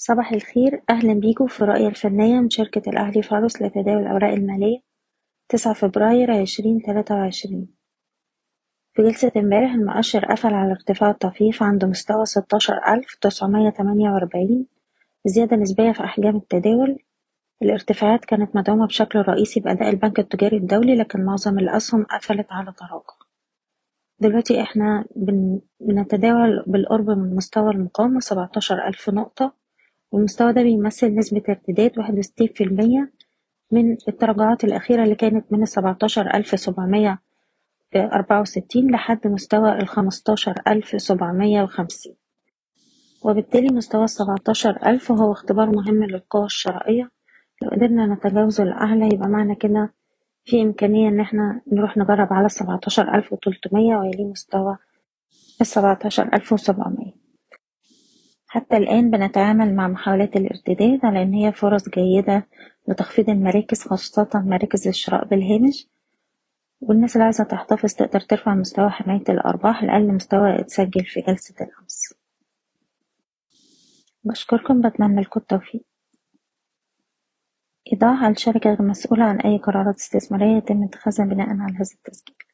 صباح الخير. أهلا بيكم في رؤية الفنية من شركة الأهلي فارس لتداول الأوراق المالية تسعة فبراير عشرين تلاتة وعشرين. في جلسة امبارح المؤشر قفل على ارتفاع طفيف عند مستوى ستاشر ألف تسعمية تمانية وأربعين زيادة نسبية في أحجام التداول. الارتفاعات كانت مدعومة بشكل رئيسي بأداء البنك التجاري الدولي لكن معظم الأسهم قفلت على تراجع. دلوقتي إحنا بن... بنتداول بالقرب من مستوى المقاومة سبعتاشر ألف نقطة. والمستوى ده بيمثل نسبة ارتداد واحد وستين في المية من التراجعات الأخيرة اللي كانت من السبعتاشر ألف سبعمية أربعة وستين لحد مستوى الخمستاشر ألف سبعمية وخمسين. وبالتالي مستوى السبعتاشر ألف هو اختبار مهم للقوى الشرائية. لو قدرنا نتجاوزه الأعلى يبقى معنى كده في إمكانية إن إحنا نروح نجرب على السبعتاشر ألف وتلتمية ويليه مستوى السبعتاشر ألف وسبعمية. حتى الآن بنتعامل مع محاولات الارتداد على إن هي فرص جيدة لتخفيض المراكز خاصة مراكز الشراء بالهامش. والناس اللي عايزة تحتفظ تقدر ترفع مستوى حماية الأرباح لأقل مستوى اتسجل في جلسة الأمس. بشكركم بتمنى لكم التوفيق. إيضاح الشركة غير مسؤولة عن أي قرارات استثمارية يتم اتخاذها بناء على هذا التسجيل.